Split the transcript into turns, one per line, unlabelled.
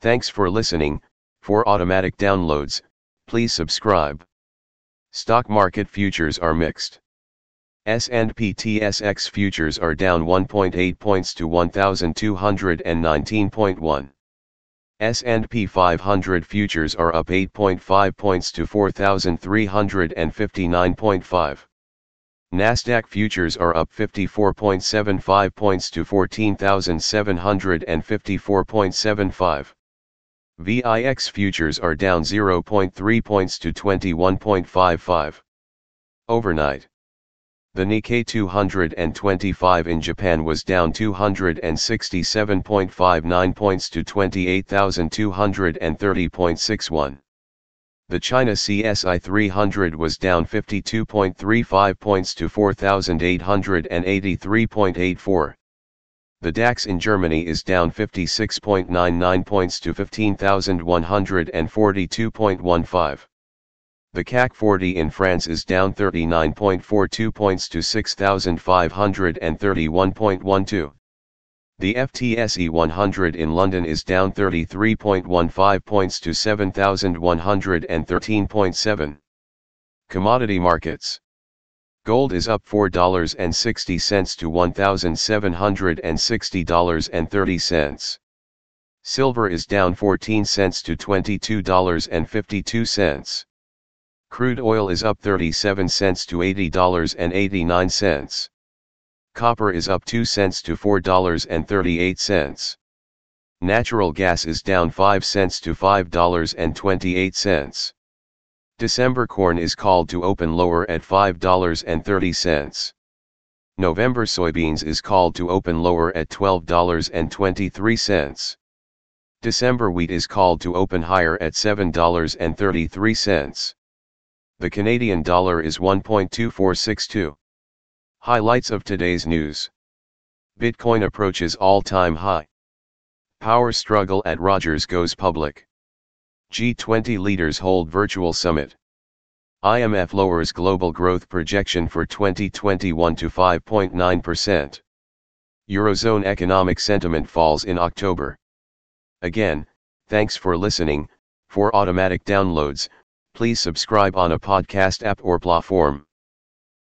Thanks for listening. For automatic downloads, please subscribe. Stock market futures are mixed. S&P TSX futures are down 1.8 points to 1219.1. S&P 500 futures are up 8.5 points to 4359.5. Nasdaq futures are up 54.75 points to 14,754.75. VIX futures are down 0.3 points to 21.55. Overnight. The Nikkei 225 in Japan was down 267.59 points to 28,230.61. The China CSI 300 was down 52.35 points to 4,883.84. The DAX in Germany is down 56.99 points to 15,142.15. The CAC 40 in France is down 39.42 points to 6,531.12. The FTSE 100 in London is down 33.15 points to 7,113.7. Commodity markets. Gold is up $4.60 to $1,760.30. Silver is down 14 cents to $22.52. Crude oil is up 37 cents to $80.89. Copper is up 2 cents to $4.38. Natural gas is down 5 cents to $5.28. December corn is called to open lower at $5.30. November soybeans is called to open lower at $12.23. December wheat is called to open higher at $7.33. The Canadian dollar is 1.2462. Highlights of today's news. Bitcoin approaches all-time high. Power struggle at Rogers goes public. G20 leaders hold virtual summit. IMF lowers global growth projection for 2021 to 5.9%. Eurozone economic sentiment falls in October. Again, thanks for listening. For automatic downloads, please subscribe on a podcast app or platform.